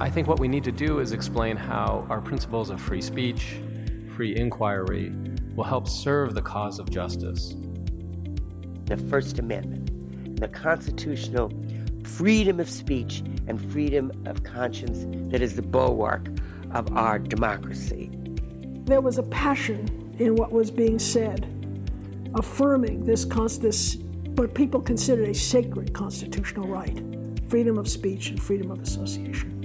I think what we need to do is explain how our principles of free speech, free inquiry, will help serve the cause of justice. The First Amendment, the constitutional freedom of speech and freedom of conscience that is the bulwark of our democracy. There was a passion in what was being said, affirming this, this what people considered a sacred constitutional right freedom of speech and freedom of association.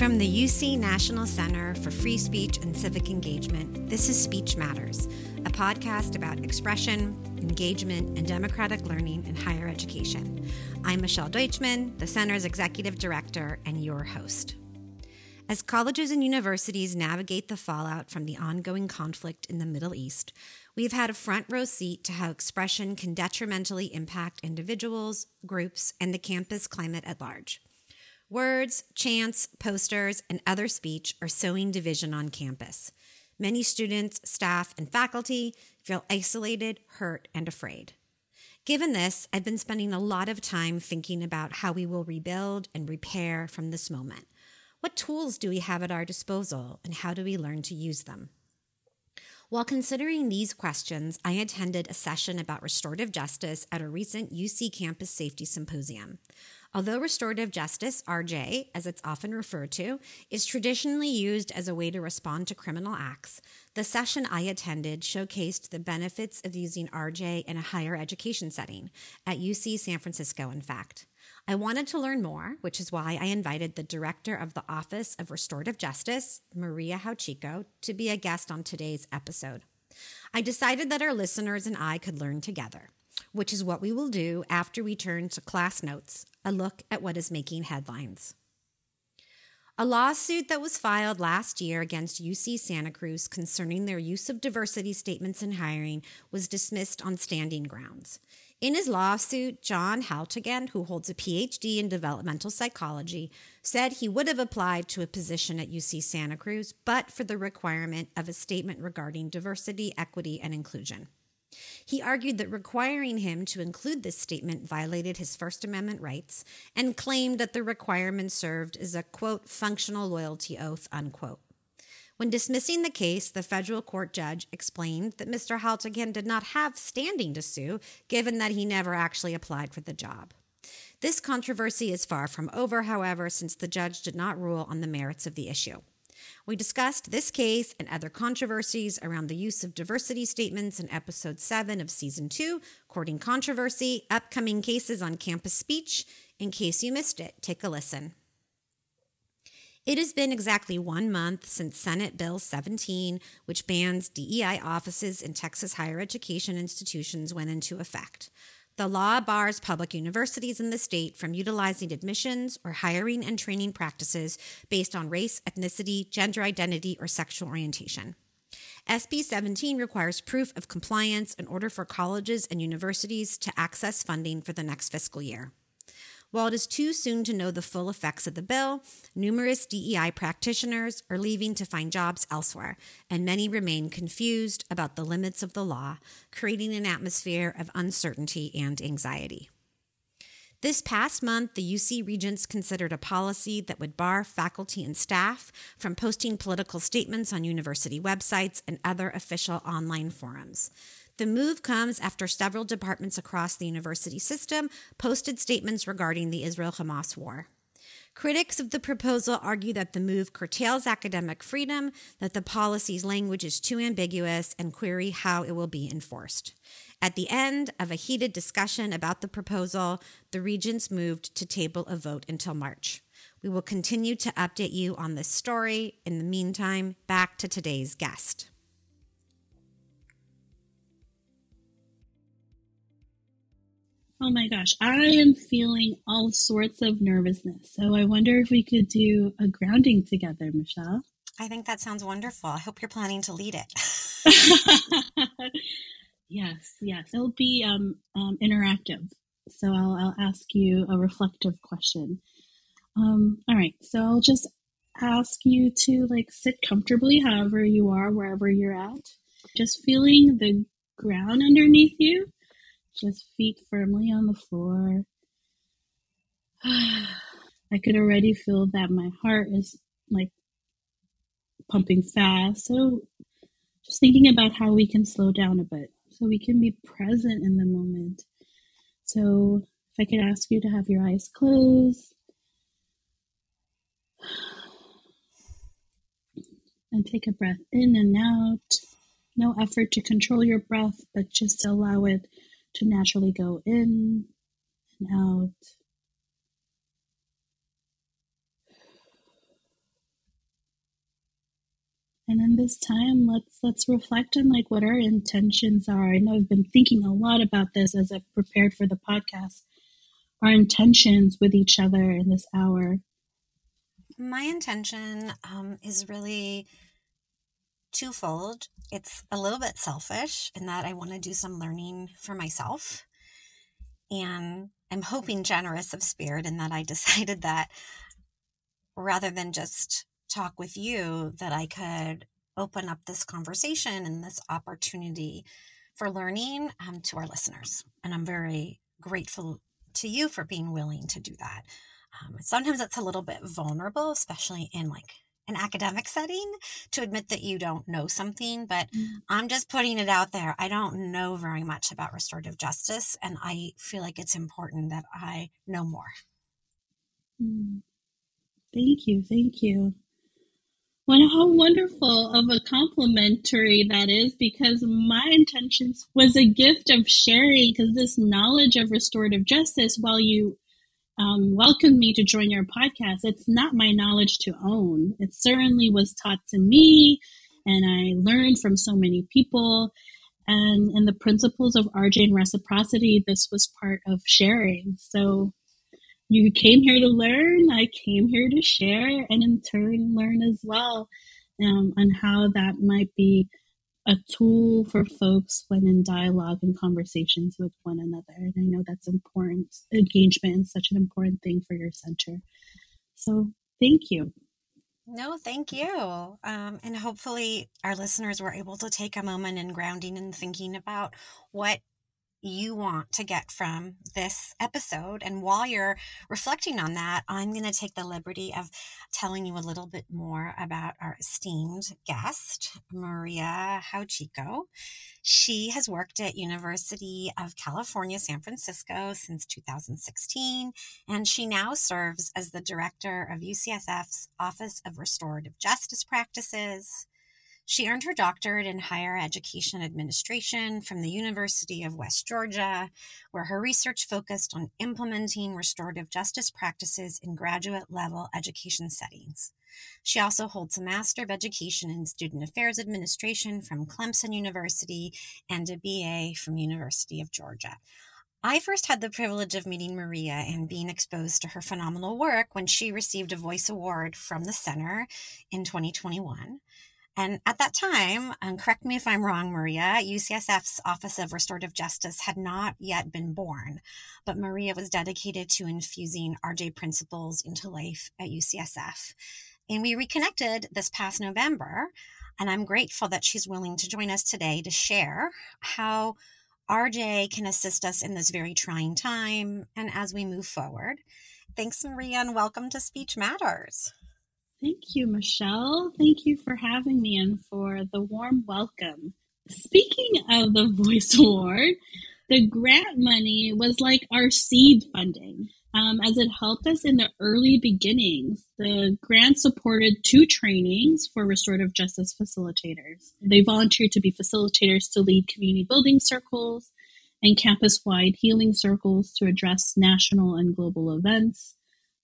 From the UC National Center for Free Speech and Civic Engagement, this is Speech Matters, a podcast about expression, engagement, and democratic learning in higher education. I'm Michelle Deutschman, the Center's Executive Director and your host. As colleges and universities navigate the fallout from the ongoing conflict in the Middle East, we've had a front row seat to how expression can detrimentally impact individuals, groups, and the campus climate at large. Words, chants, posters, and other speech are sowing division on campus. Many students, staff, and faculty feel isolated, hurt, and afraid. Given this, I've been spending a lot of time thinking about how we will rebuild and repair from this moment. What tools do we have at our disposal, and how do we learn to use them? While considering these questions, I attended a session about restorative justice at a recent UC Campus Safety Symposium. Although restorative justice, RJ, as it's often referred to, is traditionally used as a way to respond to criminal acts, the session I attended showcased the benefits of using RJ in a higher education setting, at UC San Francisco, in fact. I wanted to learn more, which is why I invited the director of the Office of Restorative Justice, Maria Jaochico, to be a guest on today's episode. I decided that our listeners and I could learn together which is what we will do after we turn to class notes, a look at what is making headlines. A lawsuit that was filed last year against UC Santa Cruz concerning their use of diversity statements in hiring was dismissed on standing grounds. In his lawsuit, John Haltigan, who holds a PhD in developmental psychology, said he would have applied to a position at UC Santa Cruz, but for the requirement of a statement regarding diversity, equity, and inclusion. He argued that requiring him to include this statement violated his First Amendment rights and claimed that the requirement served as a quote, functional loyalty oath, unquote. When dismissing the case, the federal court judge explained that Mr. Haltigan did not have standing to sue, given that he never actually applied for the job. This controversy is far from over, however, since the judge did not rule on the merits of the issue. We discussed this case and other controversies around the use of diversity statements in episode 7 of season 2, Courting Controversy, upcoming cases on campus speech. In case you missed it, take a listen. It has been exactly one month since Senate Bill 17, which bans DEI offices in Texas higher education institutions, went into effect. The law bars public universities in the state from utilizing admissions or hiring and training practices based on race, ethnicity, gender identity, or sexual orientation. SB 17 requires proof of compliance in order for colleges and universities to access funding for the next fiscal year. While it is too soon to know the full effects of the bill, numerous DEI practitioners are leaving to find jobs elsewhere, and many remain confused about the limits of the law, creating an atmosphere of uncertainty and anxiety. This past month, the UC Regents considered a policy that would bar faculty and staff from posting political statements on university websites and other official online forums. The move comes after several departments across the university system posted statements regarding the Israel Hamas war. Critics of the proposal argue that the move curtails academic freedom, that the policy's language is too ambiguous, and query how it will be enforced. At the end of a heated discussion about the proposal, the regents moved to table a vote until March. We will continue to update you on this story. In the meantime, back to today's guest. Oh my gosh, I am feeling all sorts of nervousness. So I wonder if we could do a grounding together, Michelle. I think that sounds wonderful. I hope you're planning to lead it. yes, yes. It'll be um, um, interactive. So I'll, I'll ask you a reflective question. Um, all right. So I'll just ask you to like sit comfortably however you are, wherever you're at. Just feeling the ground underneath you just feet firmly on the floor. I could already feel that my heart is like pumping fast. So just thinking about how we can slow down a bit so we can be present in the moment. So if I could ask you to have your eyes closed and take a breath in and out. No effort to control your breath, but just allow it to naturally go in and out. And then this time, let's let's reflect on like what our intentions are. I know I've been thinking a lot about this as I've prepared for the podcast. Our intentions with each other in this hour. My intention um, is really twofold. It's a little bit selfish in that I want to do some learning for myself. And I'm hoping generous of spirit in that I decided that rather than just talk with you that I could open up this conversation and this opportunity for learning um, to our listeners. And I'm very grateful to you for being willing to do that. Um, sometimes it's a little bit vulnerable, especially in like an academic setting, to admit that you don't know something. But mm-hmm. I'm just putting it out there. I don't know very much about restorative justice, and I feel like it's important that I know more. Mm. Thank you. Thank you. Well, how wonderful of a complimentary that is because my intentions was a gift of sharing because this knowledge of restorative justice, while you um, welcomed me to join your podcast, it's not my knowledge to own. It certainly was taught to me and I learned from so many people. And in the principles of RJ and reciprocity, this was part of sharing. So you came here to learn. I came here to share and in turn learn as well um, on how that might be a tool for folks when in dialogue and conversations with one another. And I know that's important. Engagement is such an important thing for your center. So thank you. No, thank you. Um, and hopefully, our listeners were able to take a moment in grounding and thinking about what you want to get from this episode. And while you're reflecting on that, I'm going to take the liberty of telling you a little bit more about our esteemed guest, Maria Jaochico. She has worked at University of California, San Francisco since 2016, and she now serves as the director of UCSF's Office of Restorative Justice Practices. She earned her doctorate in higher education administration from the University of West Georgia, where her research focused on implementing restorative justice practices in graduate level education settings. She also holds a Master of Education in Student Affairs Administration from Clemson University and a BA from University of Georgia. I first had the privilege of meeting Maria and being exposed to her phenomenal work when she received a Voice Award from the Center in 2021. And at that time, and correct me if I'm wrong, Maria, UCSF's Office of Restorative Justice had not yet been born, but Maria was dedicated to infusing RJ principles into life at UCSF. And we reconnected this past November, and I'm grateful that she's willing to join us today to share how RJ can assist us in this very trying time and as we move forward. Thanks, Maria, and welcome to Speech Matters. Thank you, Michelle. Thank you for having me and for the warm welcome. Speaking of the Voice Award, the grant money was like our seed funding. Um, as it helped us in the early beginnings. The grant supported two trainings for restorative justice facilitators. They volunteered to be facilitators to lead community building circles and campus wide healing circles to address national and global events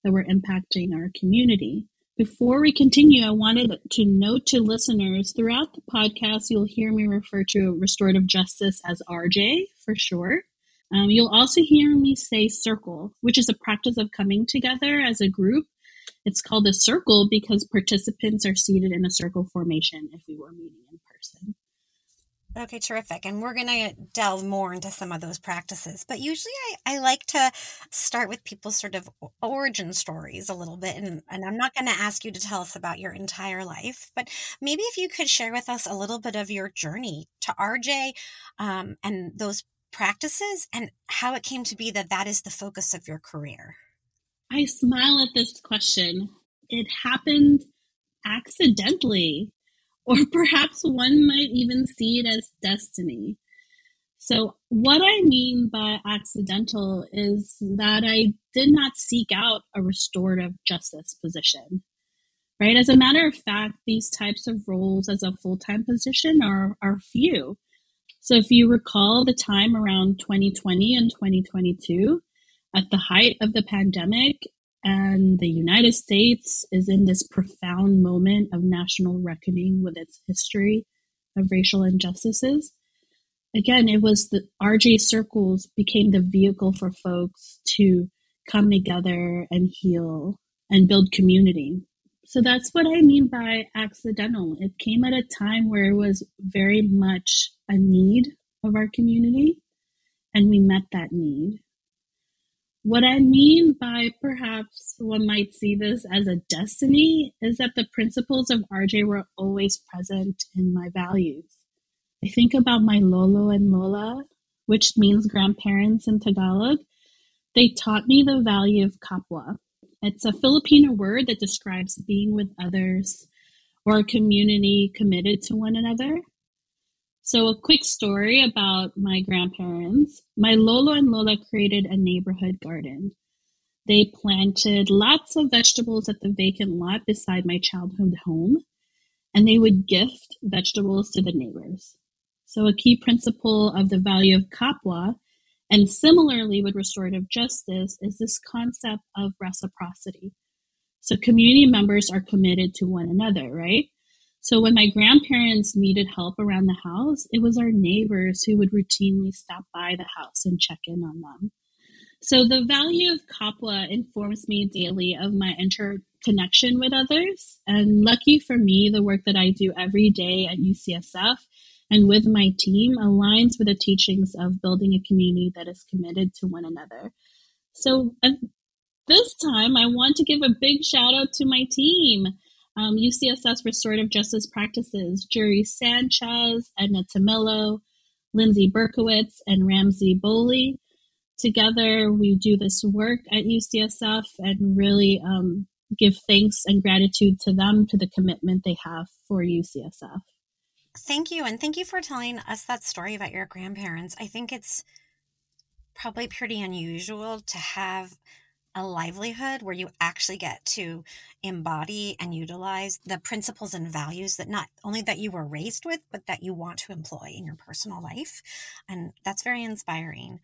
that were impacting our community. Before we continue, I wanted to note to listeners throughout the podcast, you'll hear me refer to restorative justice as RJ for short. Um, you'll also hear me say circle, which is a practice of coming together as a group. It's called a circle because participants are seated in a circle formation if we were meeting in person. Okay, terrific. And we're going to delve more into some of those practices. But usually I, I like to start with people's sort of origin stories a little bit. And, and I'm not going to ask you to tell us about your entire life, but maybe if you could share with us a little bit of your journey to RJ um, and those practices and how it came to be that that is the focus of your career. I smile at this question. It happened accidentally, or perhaps one might even see it as destiny. So, what I mean by accidental is that I did not seek out a restorative justice position. Right? As a matter of fact, these types of roles as a full time position are, are few. So, if you recall the time around 2020 and 2022, at the height of the pandemic, and the United States is in this profound moment of national reckoning with its history of racial injustices again, it was the RJ circles became the vehicle for folks to come together and heal and build community. So that's what I mean by accidental. It came at a time where it was very much a need of our community, and we met that need. What I mean by perhaps one might see this as a destiny is that the principles of RJ were always present in my values. I think about my Lolo and Lola, which means grandparents in Tagalog. They taught me the value of kapwa. It's a Filipino word that describes being with others or a community committed to one another. So, a quick story about my grandparents. My Lolo and Lola created a neighborhood garden. They planted lots of vegetables at the vacant lot beside my childhood home, and they would gift vegetables to the neighbors. So, a key principle of the value of kapwa, and similarly with restorative justice, is this concept of reciprocity. So, community members are committed to one another, right? So, when my grandparents needed help around the house, it was our neighbors who would routinely stop by the house and check in on them. So, the value of kapwa informs me daily of my interconnection with others. And lucky for me, the work that I do every day at UCSF and with my team aligns with the teachings of building a community that is committed to one another. So this time, I want to give a big shout out to my team. Um, UCSF Restorative Justice Practices, Jury Sanchez, Edna Tamillo, Lindsay Berkowitz, and Ramsey Boley. Together, we do this work at UCSF and really um, give thanks and gratitude to them to the commitment they have for UCSF. Thank you. And thank you for telling us that story about your grandparents. I think it's probably pretty unusual to have a livelihood where you actually get to embody and utilize the principles and values that not only that you were raised with but that you want to employ in your personal life and that's very inspiring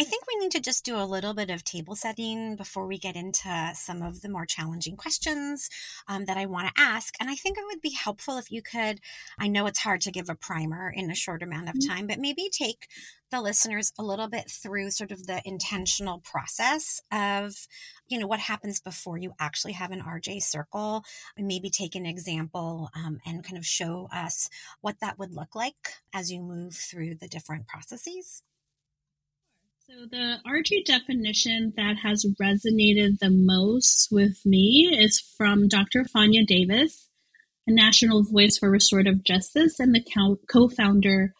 I think we need to just do a little bit of table setting before we get into some of the more challenging questions um, that I want to ask. And I think it would be helpful if you could, I know it's hard to give a primer in a short amount of mm-hmm. time, but maybe take the listeners a little bit through sort of the intentional process of you know what happens before you actually have an rj circle and maybe take an example um, and kind of show us what that would look like as you move through the different processes so, the RJ definition that has resonated the most with me is from Dr. Fania Davis, a national voice for restorative justice and the co founder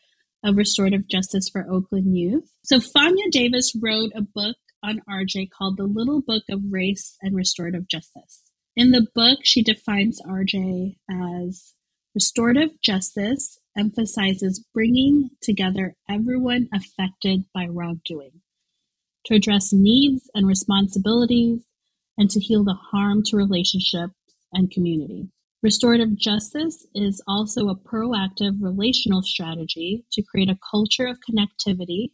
of Restorative Justice for Oakland Youth. So, Fania Davis wrote a book on RJ called The Little Book of Race and Restorative Justice. In the book, she defines RJ as restorative justice emphasizes bringing together everyone affected by wrongdoing to address needs and responsibilities and to heal the harm to relationships and community. Restorative justice is also a proactive relational strategy to create a culture of connectivity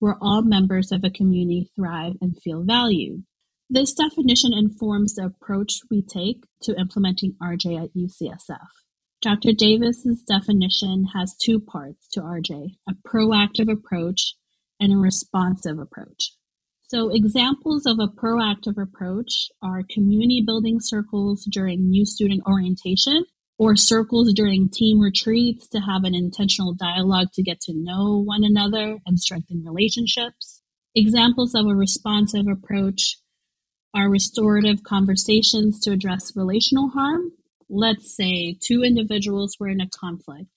where all members of a community thrive and feel valued. This definition informs the approach we take to implementing RJ at UCSF. Dr. Davis's definition has two parts to RJ a proactive approach and a responsive approach. So, examples of a proactive approach are community building circles during new student orientation or circles during team retreats to have an intentional dialogue to get to know one another and strengthen relationships. Examples of a responsive approach are restorative conversations to address relational harm let's say two individuals were in a conflict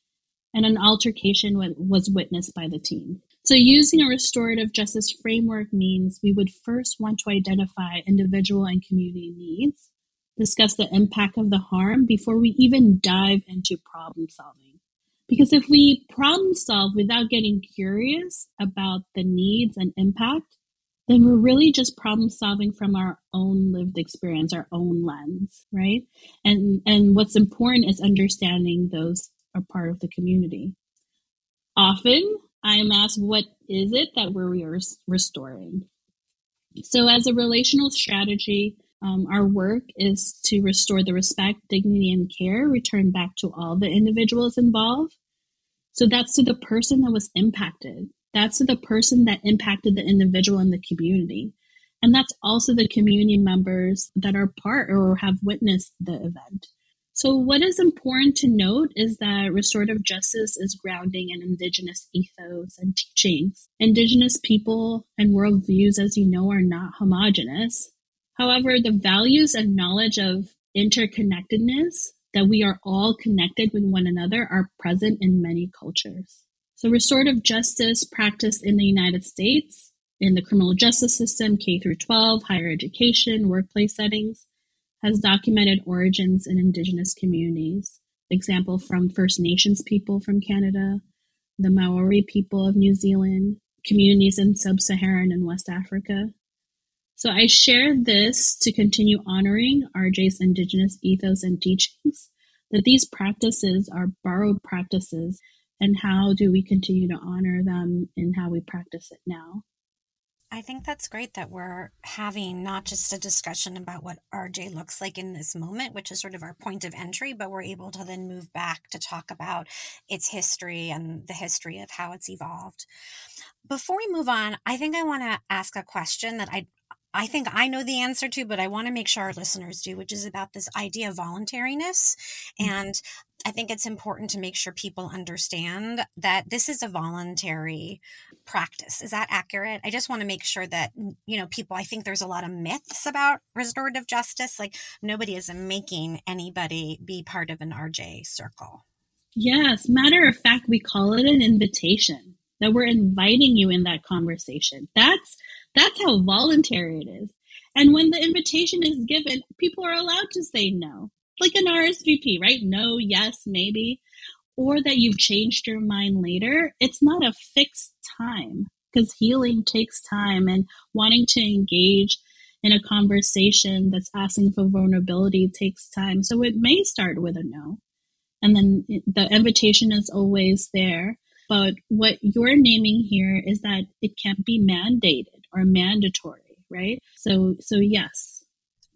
and an altercation was witnessed by the team. So, using a restorative justice framework means we would first want to identify individual and community needs, discuss the impact of the harm before we even dive into problem solving. Because if we problem solve without getting curious about the needs and impact, then we're really just problem solving from our own lived experience, our own lens, right? And and what's important is understanding those are part of the community. Often I am asked, what is it that we're restoring? So, as a relational strategy, um, our work is to restore the respect, dignity, and care returned back to all the individuals involved. So, that's to the person that was impacted. That's the person that impacted the individual in the community. And that's also the community members that are part or have witnessed the event. So, what is important to note is that restorative justice is grounding in Indigenous ethos and teachings. Indigenous people and worldviews, as you know, are not homogenous. However, the values and knowledge of interconnectedness, that we are all connected with one another, are present in many cultures. So, restorative justice practiced in the United States, in the criminal justice system, K through 12, higher education, workplace settings, has documented origins in Indigenous communities. Example from First Nations people from Canada, the Maori people of New Zealand, communities in sub Saharan and West Africa. So I share this to continue honoring RJ's Indigenous ethos and teachings, that these practices are borrowed practices, and how do we continue to honor them in how we practice it now. I think that's great that we're having not just a discussion about what RJ looks like in this moment, which is sort of our point of entry, but we're able to then move back to talk about its history and the history of how it's evolved. Before we move on, I think I want to ask a question that I I think I know the answer to, but I want to make sure our listeners do, which is about this idea of voluntariness. Mm-hmm. And I think it's important to make sure people understand that this is a voluntary practice. Is that accurate? I just want to make sure that, you know, people, I think there's a lot of myths about restorative justice. Like nobody is making anybody be part of an RJ circle. Yes. Matter of fact, we call it an invitation that we're inviting you in that conversation. That's that's how voluntary it is. And when the invitation is given, people are allowed to say no like an RSVP, right? No, yes, maybe. Or that you've changed your mind later. It's not a fixed time because healing takes time and wanting to engage in a conversation that's asking for vulnerability takes time. So it may start with a no. And then the invitation is always there. But what you're naming here is that it can't be mandated or mandatory, right? So so yes,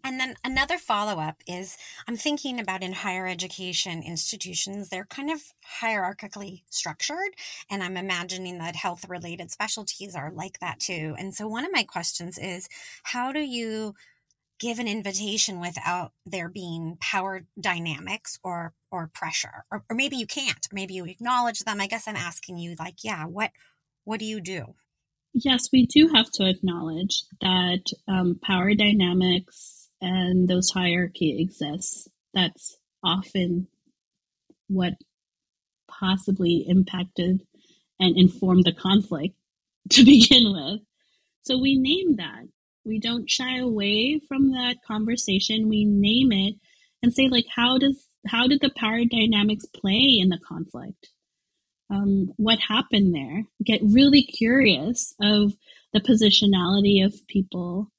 and then another follow up is I'm thinking about in higher education institutions, they're kind of hierarchically structured. And I'm imagining that health related specialties are like that too. And so one of my questions is how do you give an invitation without there being power dynamics or or pressure or, or maybe you can't maybe you acknowledge them i guess i'm asking you like yeah what what do you do yes we do have to acknowledge that um, power dynamics and those hierarchy exists, that's often what possibly impacted and informed the conflict to begin with. So we name that. We don't shy away from that conversation. We name it and say like how does how did the power dynamics play in the conflict? Um, what happened there? Get really curious of the positionality of people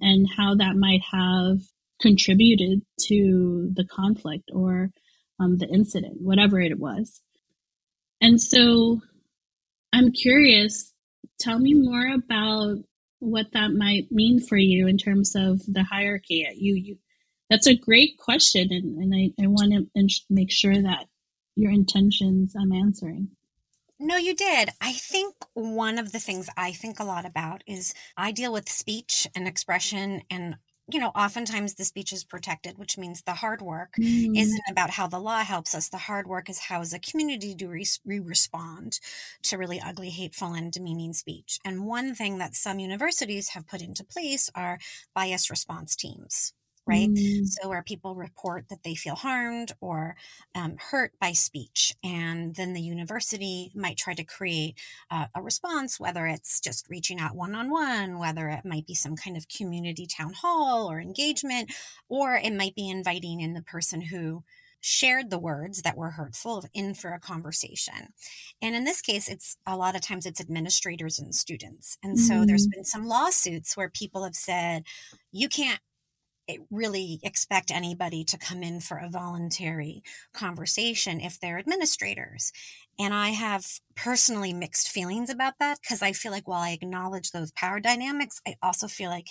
and how that might have contributed to the conflict or um, the incident, whatever it was. And so I'm curious, tell me more about what that might mean for you in terms of the hierarchy. You, you that's a great question, and, and I, I want to make sure that your intentions I'm answering. No, you did. I think one of the things I think a lot about is I deal with speech and expression and you know, oftentimes the speech is protected, which means the hard work mm. isn't about how the law helps us. The hard work is how, as a community, do we respond to really ugly, hateful, and demeaning speech. And one thing that some universities have put into place are bias response teams right? Mm. So, where people report that they feel harmed or um, hurt by speech, and then the university might try to create uh, a response, whether it's just reaching out one on one, whether it might be some kind of community town hall or engagement, or it might be inviting in the person who shared the words that were hurtful in for a conversation. And in this case, it's a lot of times it's administrators and students. And so mm-hmm. there's been some lawsuits where people have said, you can't really expect anybody to come in for a voluntary conversation if they're administrators. And I have personally mixed feelings about that because I feel like while I acknowledge those power dynamics, I also feel like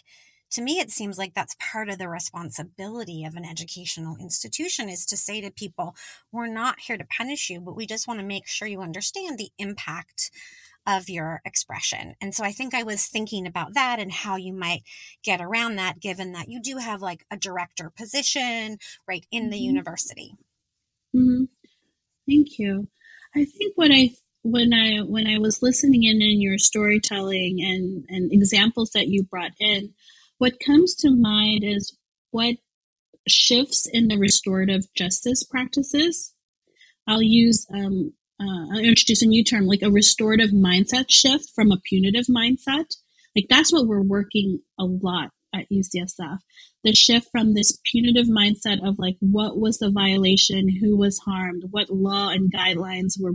to me it seems like that's part of the responsibility of an educational institution is to say to people we're not here to punish you but we just want to make sure you understand the impact of your expression. And so I think I was thinking about that and how you might get around that given that you do have like a director position right in mm-hmm. the university. Mm-hmm. Thank you. I think what I when I when I was listening in in your storytelling and and examples that you brought in, what comes to mind is what shifts in the restorative justice practices. I'll use, um, uh, introduce a new term like a restorative mindset shift from a punitive mindset. Like that's what we're working a lot at UCSF. The shift from this punitive mindset of like what was the violation, who was harmed, what law and guidelines were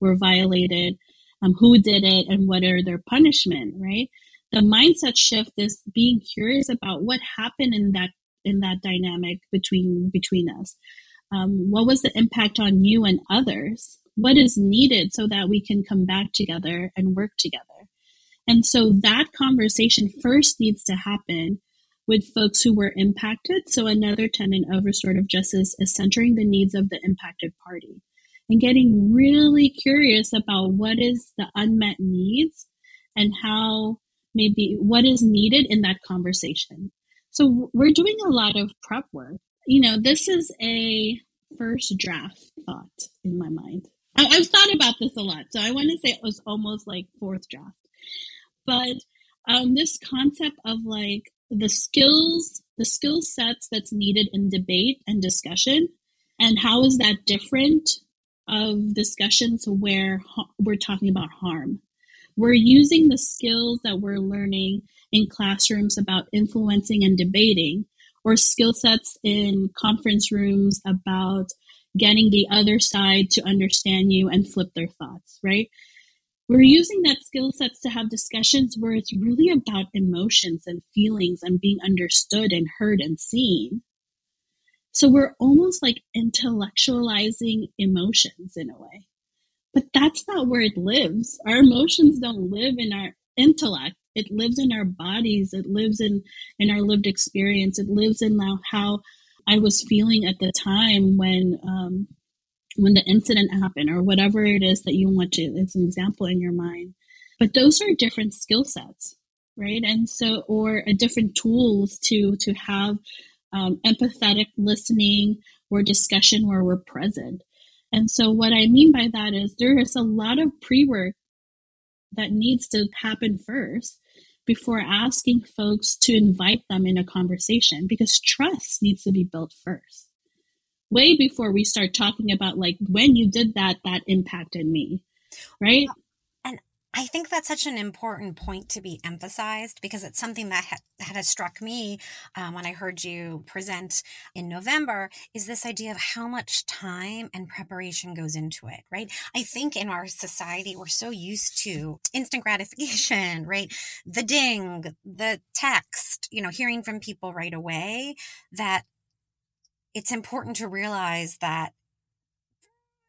were violated, um, who did it, and what are their punishment, right? the mindset shift is being curious about what happened in that in that dynamic between between us um, what was the impact on you and others what is needed so that we can come back together and work together and so that conversation first needs to happen with folks who were impacted so another tenet of restorative justice is centering the needs of the impacted party and getting really curious about what is the unmet needs and how maybe what is needed in that conversation. So we're doing a lot of prep work. You know, this is a first draft thought in my mind. I, have thought about this a lot, so I want to say it was almost like fourth draft. But um, this concept of like the skills, the skill sets that's needed in debate and discussion, and how is that different of discussions where we're talking about harm we're using the skills that we're learning in classrooms about influencing and debating, or skill sets in conference rooms about getting the other side to understand you and flip their thoughts, right? We're using that skill sets to have discussions where it's really about emotions and feelings and being understood and heard and seen. So we're almost like intellectualizing emotions in a way. But that's not where it lives. Our emotions don't live in our intellect. It lives in our bodies. It lives in, in our lived experience. It lives in how, how I was feeling at the time when um, when the incident happened or whatever it is that you want to it's an example in your mind. But those are different skill sets right? And so or a different tools to to have um, empathetic listening or discussion where we're present. And so, what I mean by that is there is a lot of pre work that needs to happen first before asking folks to invite them in a conversation because trust needs to be built first. Way before we start talking about, like, when you did that, that impacted me, right? I think that's such an important point to be emphasized because it's something that, ha- that has struck me um, when I heard you present in November is this idea of how much time and preparation goes into it, right? I think in our society, we're so used to instant gratification, right? The ding, the text, you know, hearing from people right away that it's important to realize that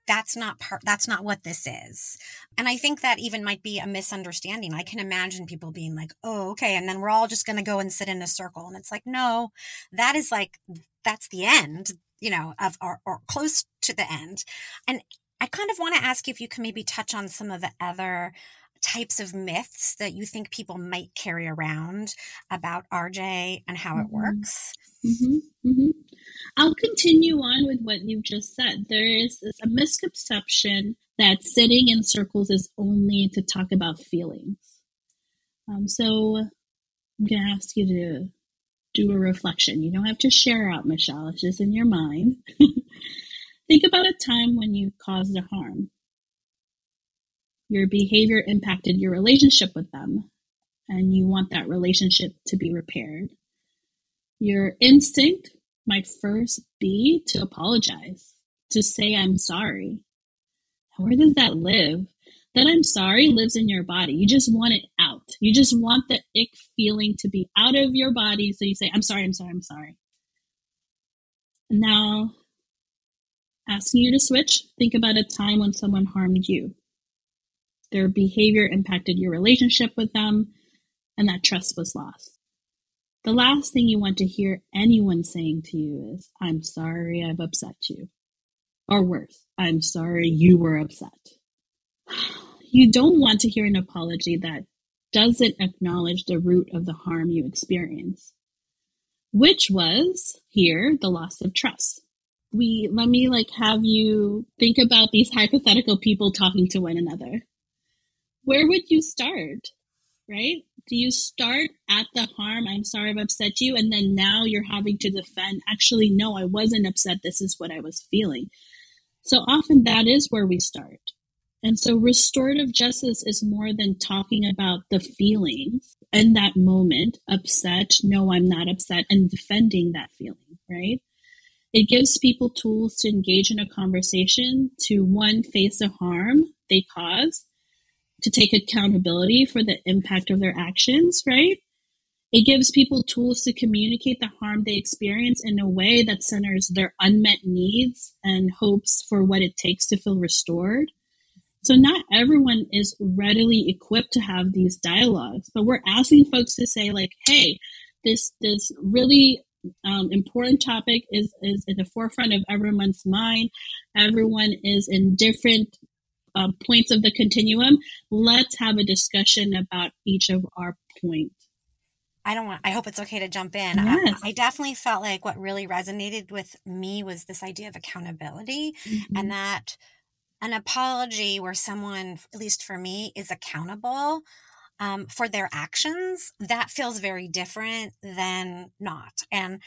that's not part that's not what this is and i think that even might be a misunderstanding i can imagine people being like oh okay and then we're all just going to go and sit in a circle and it's like no that is like that's the end you know of or, or close to the end and i kind of want to ask you if you can maybe touch on some of the other types of myths that you think people might carry around about RJ and how mm-hmm. it works? Mm-hmm. Mm-hmm. I'll continue on with what you've just said. There is a misconception that sitting in circles is only to talk about feelings. Um, so I'm going to ask you to do a reflection. You don't have to share out, Michelle. It's just in your mind. Think about a time when you caused a harm. Your behavior impacted your relationship with them, and you want that relationship to be repaired. Your instinct might first be to apologize, to say, I'm sorry. Where does that live? That I'm sorry lives in your body. You just want it out. You just want the ick feeling to be out of your body. So you say, I'm sorry, I'm sorry, I'm sorry. Now, asking you to switch, think about a time when someone harmed you. Their behavior impacted your relationship with them, and that trust was lost. The last thing you want to hear anyone saying to you is, I'm sorry I've upset you. Or worse, I'm sorry you were upset. You don't want to hear an apology that doesn't acknowledge the root of the harm you experienced, which was here the loss of trust. We let me like have you think about these hypothetical people talking to one another. Where would you start? Right? Do you start at the harm? I'm sorry I've upset you. And then now you're having to defend, actually, no, I wasn't upset. This is what I was feeling. So often that is where we start. And so restorative justice is more than talking about the feelings in that moment, upset, no, I'm not upset, and defending that feeling, right? It gives people tools to engage in a conversation, to one, face the harm they cause, to take accountability for the impact of their actions, right? It gives people tools to communicate the harm they experience in a way that centers their unmet needs and hopes for what it takes to feel restored. So, not everyone is readily equipped to have these dialogues, but we're asking folks to say, like, hey, this, this really um, important topic is, is in the forefront of everyone's mind. Everyone is in different uh, points of the continuum. Let's have a discussion about each of our points. I don't want, I hope it's okay to jump in. Yes. I, I, definitely felt like what really resonated with me was this idea of accountability mm-hmm. and that an apology where someone, at least for me, is accountable um, for their actions, that feels very different than not. And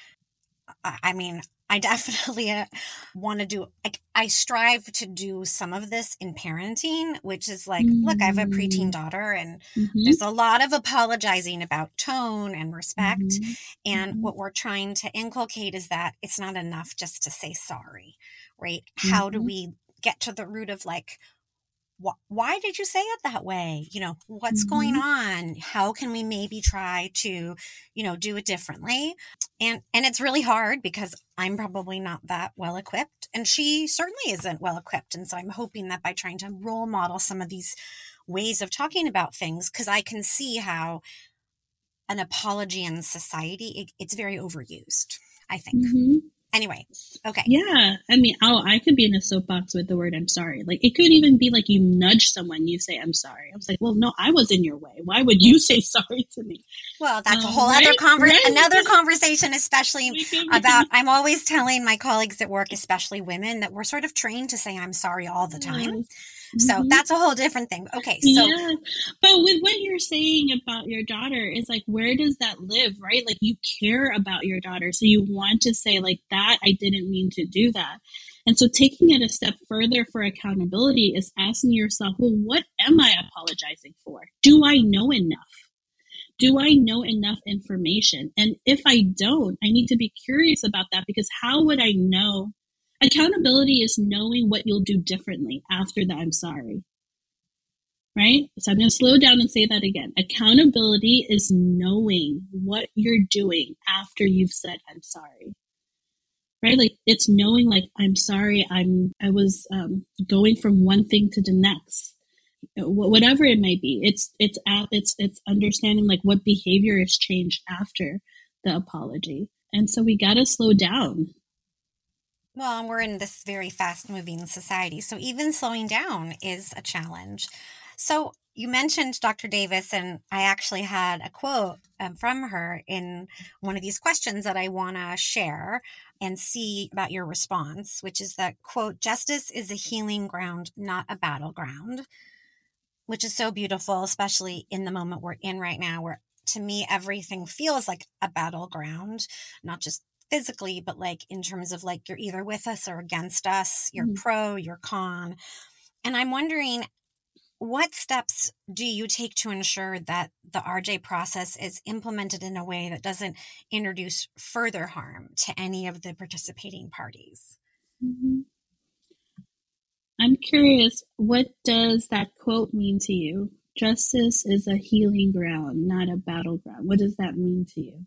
I mean, I definitely uh, want to do, I, I, strive to do some of this in parenting, which is like, mm-hmm. look, I have a preteen mm. daughter and mm-hmm. there's a lot of apologizing about tone and respect. Mm-hmm. And mm-hmm. what we're trying to inculcate is that it's not enough just to say sorry, right? How do mm-hmm. we get to the root of like, why did you say it that way you know what's mm-hmm. going on how can we maybe try to you know do it differently and and it's really hard because i'm probably not that well equipped and she certainly isn't well equipped and so i'm hoping that by trying to role model some of these ways of talking about things because i can see how an apology in society it, it's very overused i think mm-hmm. Anyway, okay. Yeah. I mean, oh, I could be in a soapbox with the word I'm sorry. Like, it could even be like you nudge someone, you say, I'm sorry. I was like, well, no, I was in your way. Why would you say sorry to me? Well, that's um, a whole right? other conversation, right? another conversation, especially about, I'm always telling my colleagues at work, especially women, that we're sort of trained to say, I'm sorry all the time. Yes. So mm-hmm. that's a whole different thing. Okay. So, yeah. But with what you're saying about your daughter is like, where does that live, right? Like, you care about your daughter. So you want to say, like, that, I didn't mean to do that. And so taking it a step further for accountability is asking yourself, well, what am I apologizing for? Do I know enough? Do I know enough information? And if I don't, I need to be curious about that because how would I know Accountability is knowing what you'll do differently after the I'm sorry. Right? So I'm going to slow down and say that again. Accountability is knowing what you're doing after you've said I'm sorry. Right? Like it's knowing like I'm sorry I'm I was um, going from one thing to the next whatever it may be it's it's at it's it's understanding like what behavior has changed after the apology and so we got to slow down well, we're in this very fast moving society. So even slowing down is a challenge. So you mentioned Dr. Davis, and I actually had a quote um, from her in one of these questions that I want to share and see about your response, which is that quote, justice is a healing ground, not a battleground, which is so beautiful, especially in the moment we're in right now, where to me, everything feels like a battleground, not just physically, but like in terms of like you're either with us or against us, you're mm-hmm. pro, you're con. And I'm wondering what steps do you take to ensure that the RJ process is implemented in a way that doesn't introduce further harm to any of the participating parties? Mm-hmm. I'm curious, what does that quote mean to you? Justice is a healing ground, not a battleground. What does that mean to you?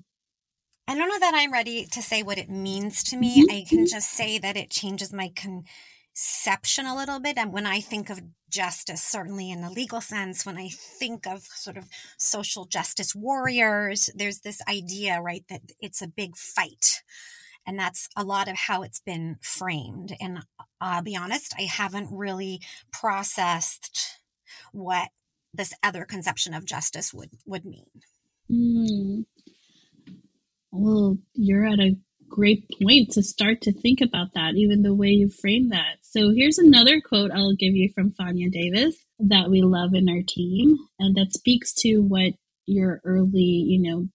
I don't know that I'm ready to say what it means to me. Mm-hmm. I can just say that it changes my conception a little bit. And when I think of justice, certainly in the legal sense, when I think of sort of social justice warriors, there's this idea, right, that it's a big fight. And that's a lot of how it's been framed. And I'll be honest, I haven't really processed what this other conception of justice would, would mean. Mm. Well, you're at a great point to start to think about that, even the way you frame that. So here's another quote I'll give you from Fania Davis that we love in our team, and that speaks to what your early, you know,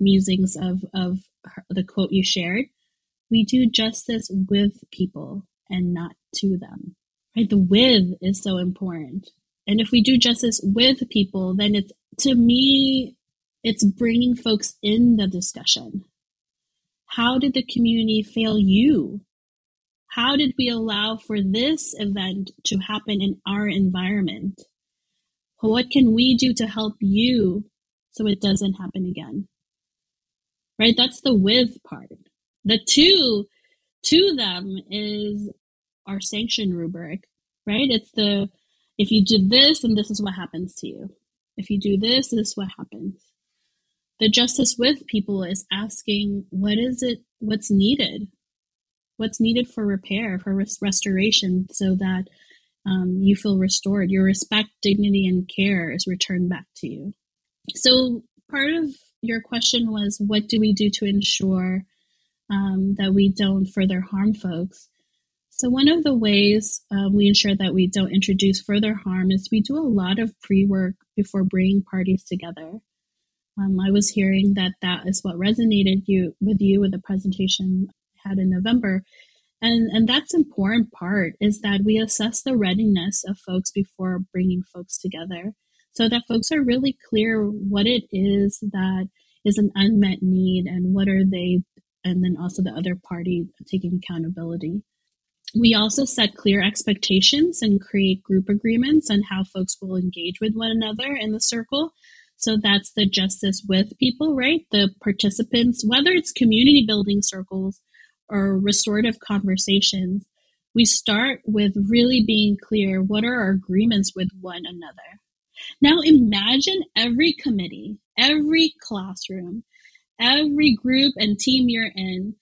musings of of the quote you shared. We do justice with people and not to them. Right? The with is so important. And if we do justice with people, then it's to me it's bringing folks in the discussion. How did the community fail you? How did we allow for this event to happen in our environment? What can we do to help you so it doesn't happen again? Right? That's the with part. The two to them is our sanction rubric, right? It's the if you did this, and this is what happens to you. If you do this, this is what happens the justice with people is asking what is it what's needed? What's needed for repair for res- restoration so that um, you feel restored your respect dignity and care is returned back to you? So part of your question was what do we do to ensure um, that we don't further harm folks? So one of the ways uh, we ensure that we don't introduce further harm is we do a lot of pre-work before bringing parties together um, I was hearing that that is what resonated you with you with the presentation I had in November, and and that's important part is that we assess the readiness of folks before bringing folks together, so that folks are really clear what it is that is an unmet need and what are they, and then also the other party taking accountability. We also set clear expectations and create group agreements on how folks will engage with one another in the circle so that's the justice with people, right? The participants, whether it's community building circles or restorative conversations, we start with really being clear what are our agreements with one another. Now imagine every committee, every classroom, every group and team you're in,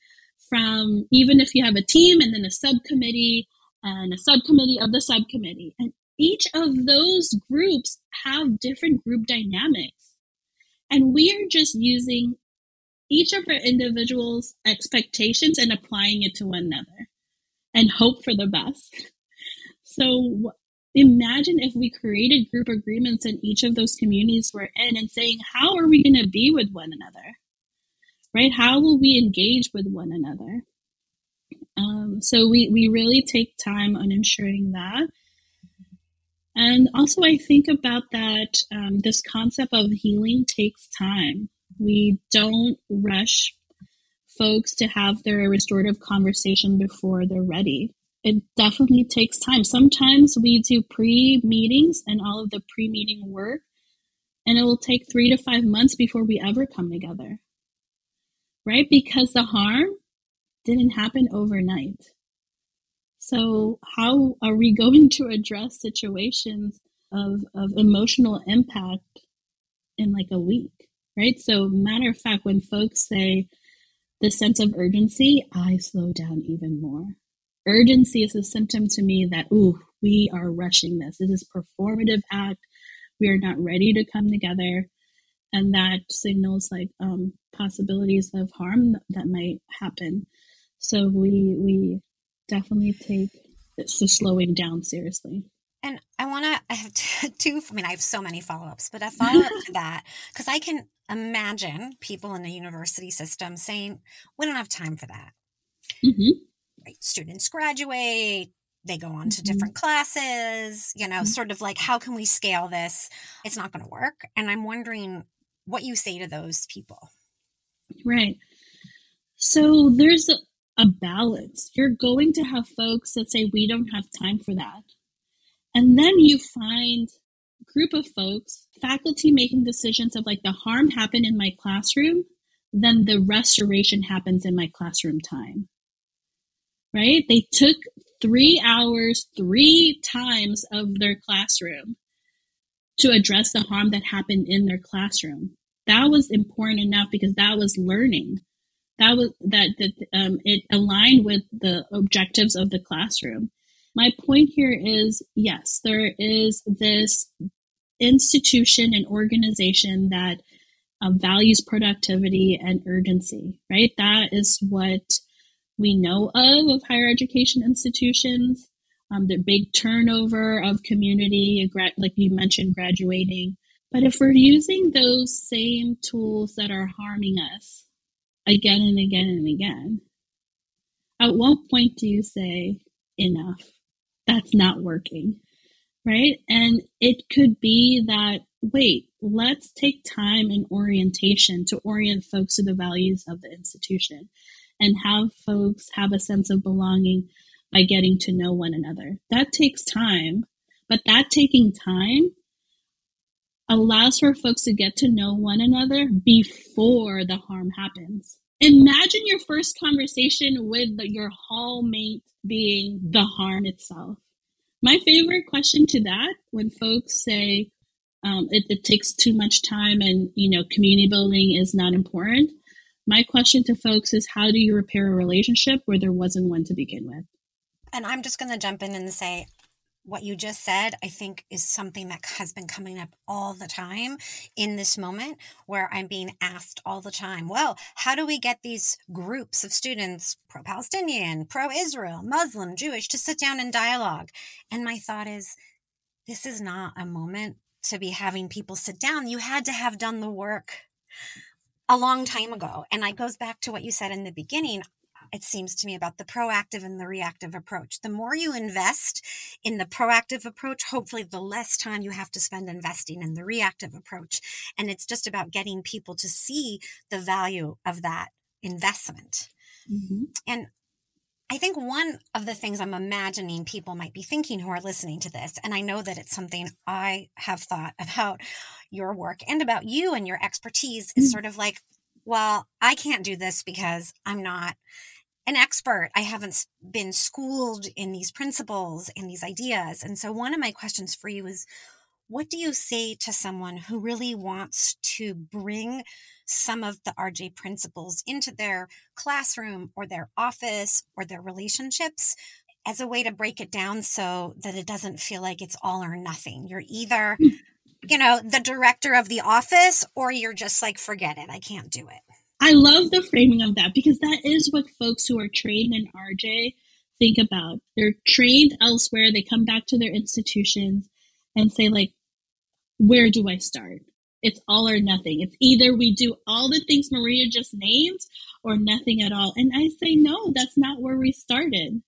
from even if you have a team and then a subcommittee and a subcommittee of the subcommittee, and each of those groups have different group dynamics. And we are just using each of our individuals' expectations and applying it to one another and hope for the best. So imagine if we created group agreements in each of those communities we're in and saying, how are we going to be with one another? Right? How will we engage with one another? Um, so we, we really take time on ensuring that. And also, I think about that um, this concept of healing takes time. We don't rush folks to have their restorative conversation before they're ready. It definitely takes time. Sometimes we do pre meetings and all of the pre meeting work, and it will take three to five months before we ever come together. Right? Because the harm didn't happen overnight. So, how are we going to address situations of, of emotional impact in like a week? Right. So, matter of fact, when folks say the sense of urgency, I slow down even more. Urgency is a symptom to me that, ooh, we are rushing this. This is performative act. We are not ready to come together. And that signals like um, possibilities of harm that might happen. So we we definitely take the slowing down seriously. And I want to, I have two, I mean, I have so many follow ups, but a follow up to that, because I can imagine people in the university system saying, we don't have time for that. Mm-hmm. Right? Students graduate, they go on to mm-hmm. different classes, you know, mm-hmm. sort of like, how can we scale this? It's not going to work. And I'm wondering what you say to those people. Right. So there's a, balance. You're going to have folks that say, we don't have time for that. And then you find a group of folks, faculty making decisions of like the harm happened in my classroom, then the restoration happens in my classroom time. Right? They took three hours, three times of their classroom to address the harm that happened in their classroom. That was important enough because that was learning. That was that that um, it aligned with the objectives of the classroom. My point here is yes, there is this institution and organization that um, values productivity and urgency, right? That is what we know of of higher education institutions. Um, the big turnover of community, like you mentioned, graduating. But if we're using those same tools that are harming us again and again and again, at what point do you say enough? That's not working, right? And it could be that, wait, let's take time and orientation to orient folks to the values of the institution and have folks have a sense of belonging by getting to know one another. That takes time, but that taking time allows for folks to get to know one another before the harm happens. Imagine your first conversation with your hallmate being the harm itself. My favorite question to that when folks say um, it, it takes too much time and you know community building is not important my question to folks is how do you repair a relationship where there wasn't one to begin with? And I'm just going to jump in and say, what you just said, I think, is something that has been coming up all the time in this moment where I'm being asked all the time, well, how do we get these groups of students, pro Palestinian, pro Israel, Muslim, Jewish, to sit down and dialogue? And my thought is, this is not a moment to be having people sit down. You had to have done the work a long time ago. And it goes back to what you said in the beginning. It seems to me about the proactive and the reactive approach. The more you invest in the proactive approach, hopefully, the less time you have to spend investing in the reactive approach. And it's just about getting people to see the value of that investment. Mm-hmm. And I think one of the things I'm imagining people might be thinking who are listening to this, and I know that it's something I have thought about your work and about you and your expertise, is mm. sort of like, well, I can't do this because I'm not an expert. I haven't been schooled in these principles and these ideas. And so, one of my questions for you is what do you say to someone who really wants to bring some of the RJ principles into their classroom or their office or their relationships as a way to break it down so that it doesn't feel like it's all or nothing. You're either, hmm. you know, the director of the office or you're just like, forget it, I can't do it. I love the framing of that because that is what folks who are trained in RJ think about. They're trained elsewhere, they come back to their institutions and say, like, where do I start? It's all or nothing. It's either we do all the things Maria just named or nothing at all. And I say, no, that's not where we started.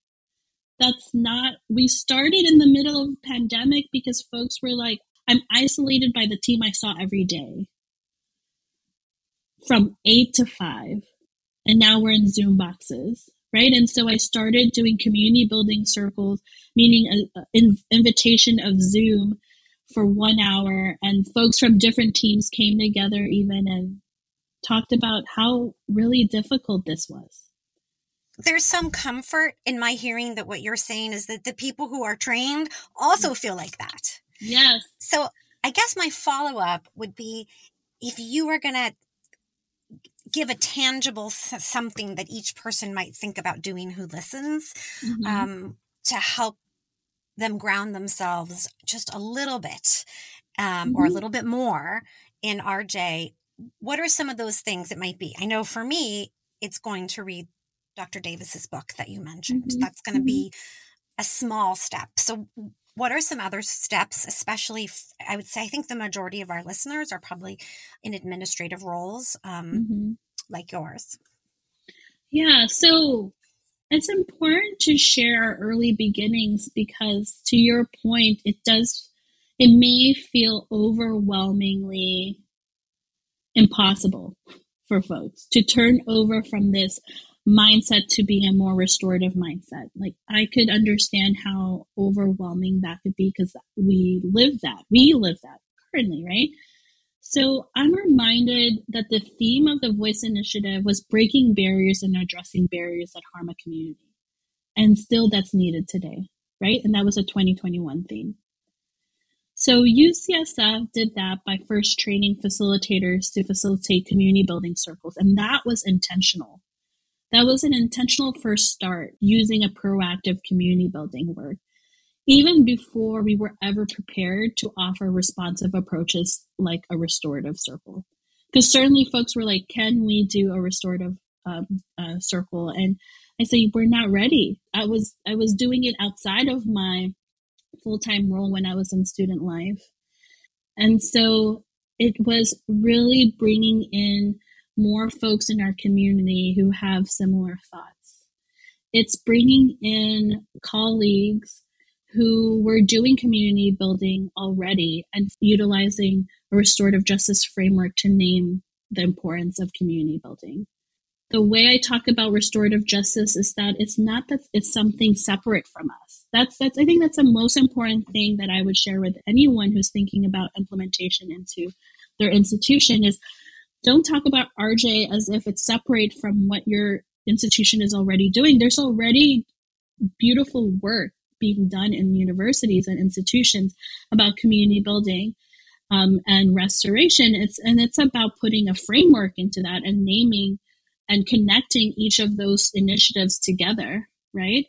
That's not, we started in the middle of a pandemic because folks were like, I'm isolated by the team I saw every day from eight to five. And now we're in Zoom boxes, right? And so I started doing community building circles, meaning an invitation of Zoom for one hour and folks from different teams came together even and talked about how really difficult this was there's some comfort in my hearing that what you're saying is that the people who are trained also mm. feel like that yes so i guess my follow-up would be if you were going to give a tangible something that each person might think about doing who listens mm-hmm. um, to help them ground themselves just a little bit um, mm-hmm. or a mm-hmm. little bit more in RJ, what are some of those things it might be? I know for me, it's going to read Dr. Davis's book that you mentioned. Mm-hmm. That's going to mm-hmm. be a small step. So, what are some other steps, especially I would say, I think the majority of our listeners are probably in administrative roles um, mm-hmm. like yours? Yeah, so it's important to share our early beginnings because, to your point, it does, it may feel overwhelmingly impossible for folks to turn over from this mindset to be a more restorative mindset. Like I could understand how overwhelming that could be because we live that. We live that currently, right? So I'm reminded that the theme of the Voice Initiative was breaking barriers and addressing barriers that harm a community. And still that's needed today, right? And that was a 2021 theme. So UCSF did that by first training facilitators to facilitate community building circles. And that was intentional. That was an intentional first start using a proactive community building work, even before we were ever prepared to offer responsive approaches like a restorative circle. Because certainly folks were like, can we do a restorative um, uh, circle? And I say, we're not ready. I was, I was doing it outside of my full-time role when I was in student life. And so it was really bringing in more folks in our community who have similar thoughts. It's bringing in colleagues who were doing community building already and utilizing a restorative justice framework to name the importance of community building. The way I talk about restorative justice is that it's not that it's something separate from us. That's that's I think that's the most important thing that I would share with anyone who's thinking about implementation into their institution is don't talk about RJ as if it's separate from what your institution is already doing. There's already beautiful work being done in universities and institutions about community building um, and restoration. It's and it's about putting a framework into that and naming and connecting each of those initiatives together, right?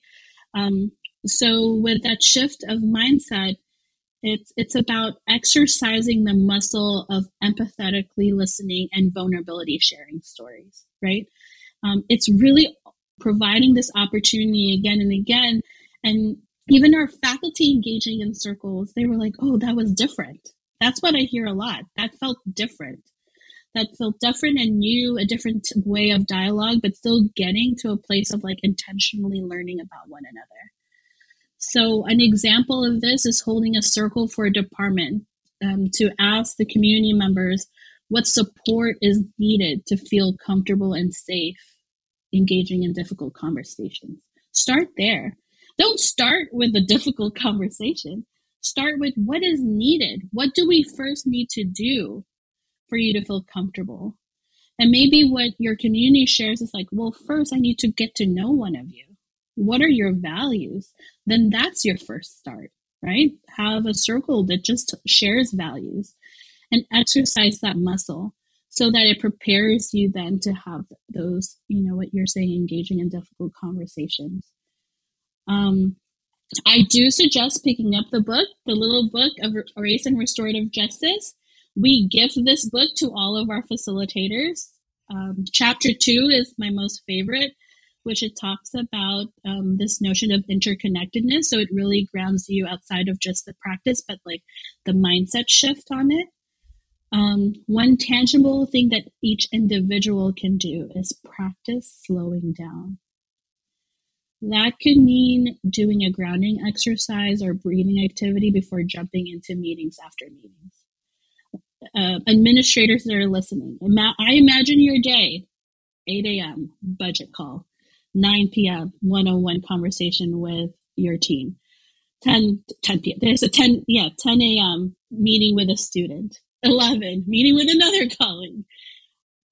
Um, so with that shift of mindset, it's it's about exercising the muscle of empathetically listening and vulnerability sharing stories, right? Um, it's really providing this opportunity again and again, and even our faculty engaging in circles, they were like, "Oh, that was different." That's what I hear a lot. That felt different. That felt different and new, a different way of dialogue, but still getting to a place of like intentionally learning about one another. So, an example of this is holding a circle for a department um, to ask the community members what support is needed to feel comfortable and safe engaging in difficult conversations. Start there. Don't start with a difficult conversation. Start with what is needed. What do we first need to do for you to feel comfortable? And maybe what your community shares is like, well, first I need to get to know one of you what are your values? Then that's your first start right? Have a circle that just shares values and exercise that muscle so that it prepares you then to have those you know what you're saying engaging in difficult conversations. Um, i do suggest picking up the book the little book of race and restorative justice. We give this book to all of our facilitators. Um, chapter two is my most favorite which it talks about um, this notion of interconnectedness. So it really grounds you outside of just the practice, but like the mindset shift on it. Um, one tangible thing that each individual can do is practice slowing down. That could mean doing a grounding exercise or breathing activity before jumping into meetings after meetings. Uh, administrators that are listening, I imagine your day 8 a.m. budget call. 9 p.m. one-on-one oh conversation with your team. 10, 10 p.m. There's a 10, yeah, 10 a.m. meeting with a student. 11, meeting with another colleague.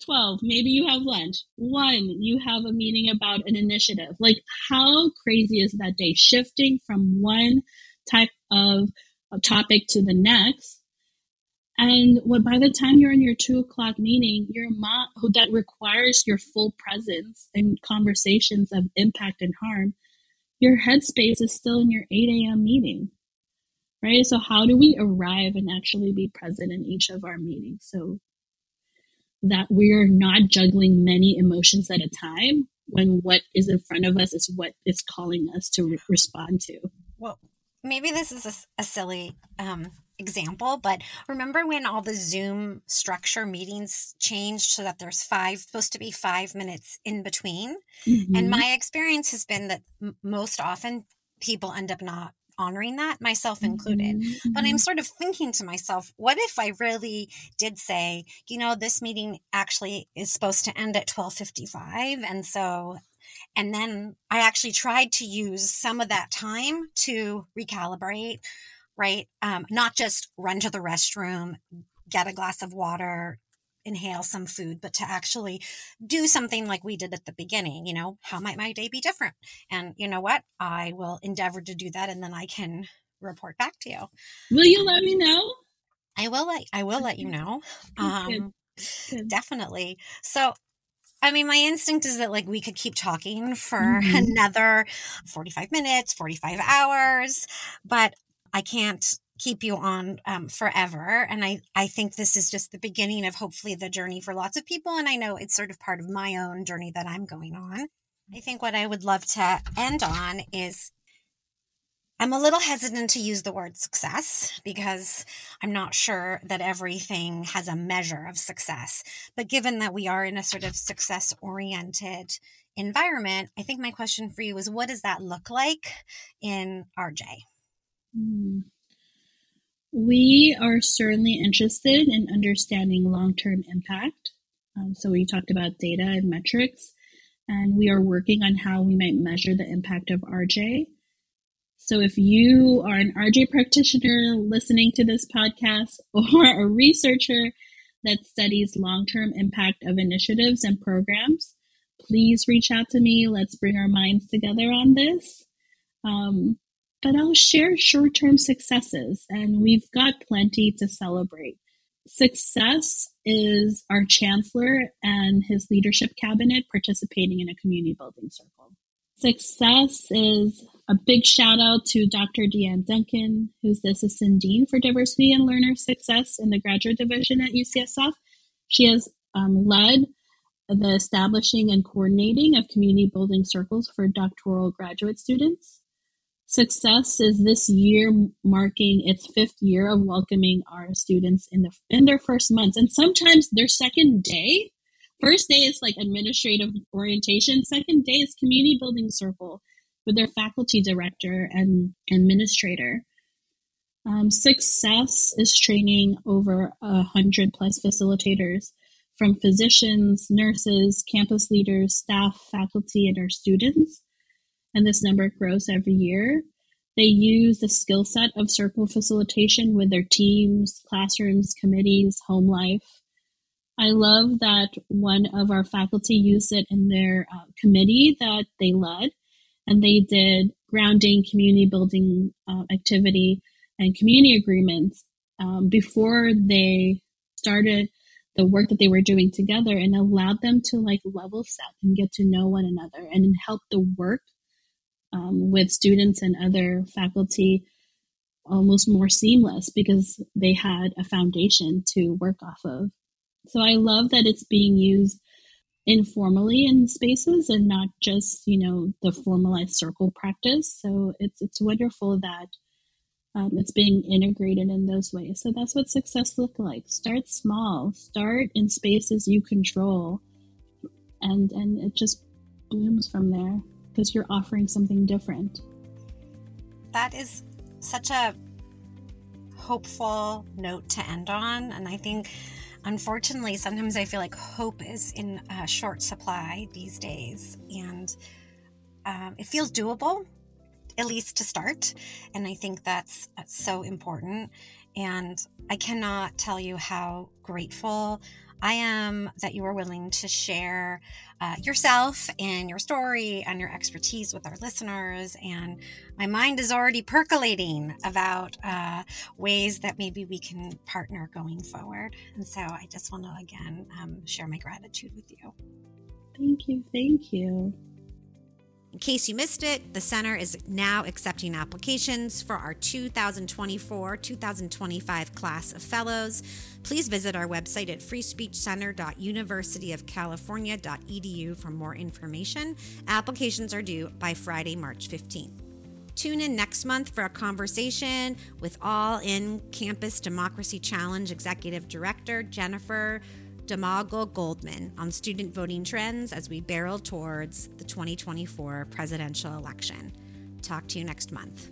12, maybe you have lunch. One, you have a meeting about an initiative. Like, how crazy is that day? Shifting from one type of topic to the next and what by the time you're in your two o'clock meeting, your mom who that requires your full presence and conversations of impact and harm, your headspace is still in your 8 a.m. meeting. Right? So how do we arrive and actually be present in each of our meetings so that we're not juggling many emotions at a time when what is in front of us is what is calling us to re- respond to? Well, maybe this is a, a silly um, example, but remember when all the Zoom structure meetings changed so that there's five, supposed to be five minutes in between? Mm-hmm. And my experience has been that m- most often people end up not honoring that, myself included. Mm-hmm. But I'm mm-hmm. sort of thinking to myself, what if I really did say, you know, this meeting actually is supposed to end at 12:55 and so and then I actually tried to use some of that time to recalibrate, right? Um, not just run to the restroom, get a glass of water, inhale some food, but to actually do something like we did at the beginning. You know, how might my day be different? And you know what? I will endeavor to do that, and then I can report back to you. Will you let me know? I will let I will let you know. Um, Good. Good. Definitely. So I mean, my instinct is that like we could keep talking for mm-hmm. another 45 minutes, 45 hours, but I can't keep you on um, forever. And I, I think this is just the beginning of hopefully the journey for lots of people. And I know it's sort of part of my own journey that I'm going on. I think what I would love to end on is I'm a little hesitant to use the word success because I'm not sure that everything has a measure of success. But given that we are in a sort of success oriented environment, I think my question for you is what does that look like in RJ? Hmm. We are certainly interested in understanding long term impact. Um, so, we talked about data and metrics, and we are working on how we might measure the impact of RJ so if you are an RJ practitioner listening to this podcast or a researcher that studies long term impact of initiatives and programs, please reach out to me. Let's bring our minds together on this. Um, but I'll share short term successes, and we've got plenty to celebrate. Success is our chancellor and his leadership cabinet participating in a community building circle. Success is a big shout out to Dr. Deanne Duncan, who's the Assistant Dean for Diversity and Learner Success in the Graduate Division at UCSF. She has um, led the establishing and coordinating of community building circles for doctoral graduate students. Success is this year marking its fifth year of welcoming our students in the in their first months and sometimes their second day. First day is like administrative orientation. Second day is community building circle with their faculty director and administrator. Um, success is training over a hundred plus facilitators from physicians, nurses, campus leaders, staff, faculty, and our students. And this number grows every year. They use the skill set of circle facilitation with their teams, classrooms, committees, home life. I love that one of our faculty used it in their uh, committee that they led and they did grounding, community building uh, activity, and community agreements um, before they started the work that they were doing together and allowed them to like level set and get to know one another and help the work um, with students and other faculty almost more seamless because they had a foundation to work off of. So I love that it's being used informally in spaces and not just you know the formalized circle practice. So it's it's wonderful that um, it's being integrated in those ways. So that's what success look like. Start small. Start in spaces you control. And and it just blooms from there because you're offering something different that is such a hopeful note to end on and i think unfortunately, sometimes I feel like hope is in a short supply these days, and um, it feels doable, at least to start. And I think that's, that's so important. And I cannot tell you how grateful I am that you are willing to share uh, yourself and your story and your expertise with our listeners. And my mind is already percolating about uh, ways that maybe we can partner going forward. And so I just want to again um, share my gratitude with you. Thank you. Thank you. In case you missed it, the center is now accepting applications for our 2024 2025 class of fellows. Please visit our website at freespeechcenter.universityofcalifornia.edu for more information. Applications are due by Friday, March 15th. Tune in next month for a conversation with All In Campus Democracy Challenge Executive Director Jennifer Domagal-Goldman on student voting trends as we barrel towards the 2024 presidential election. Talk to you next month.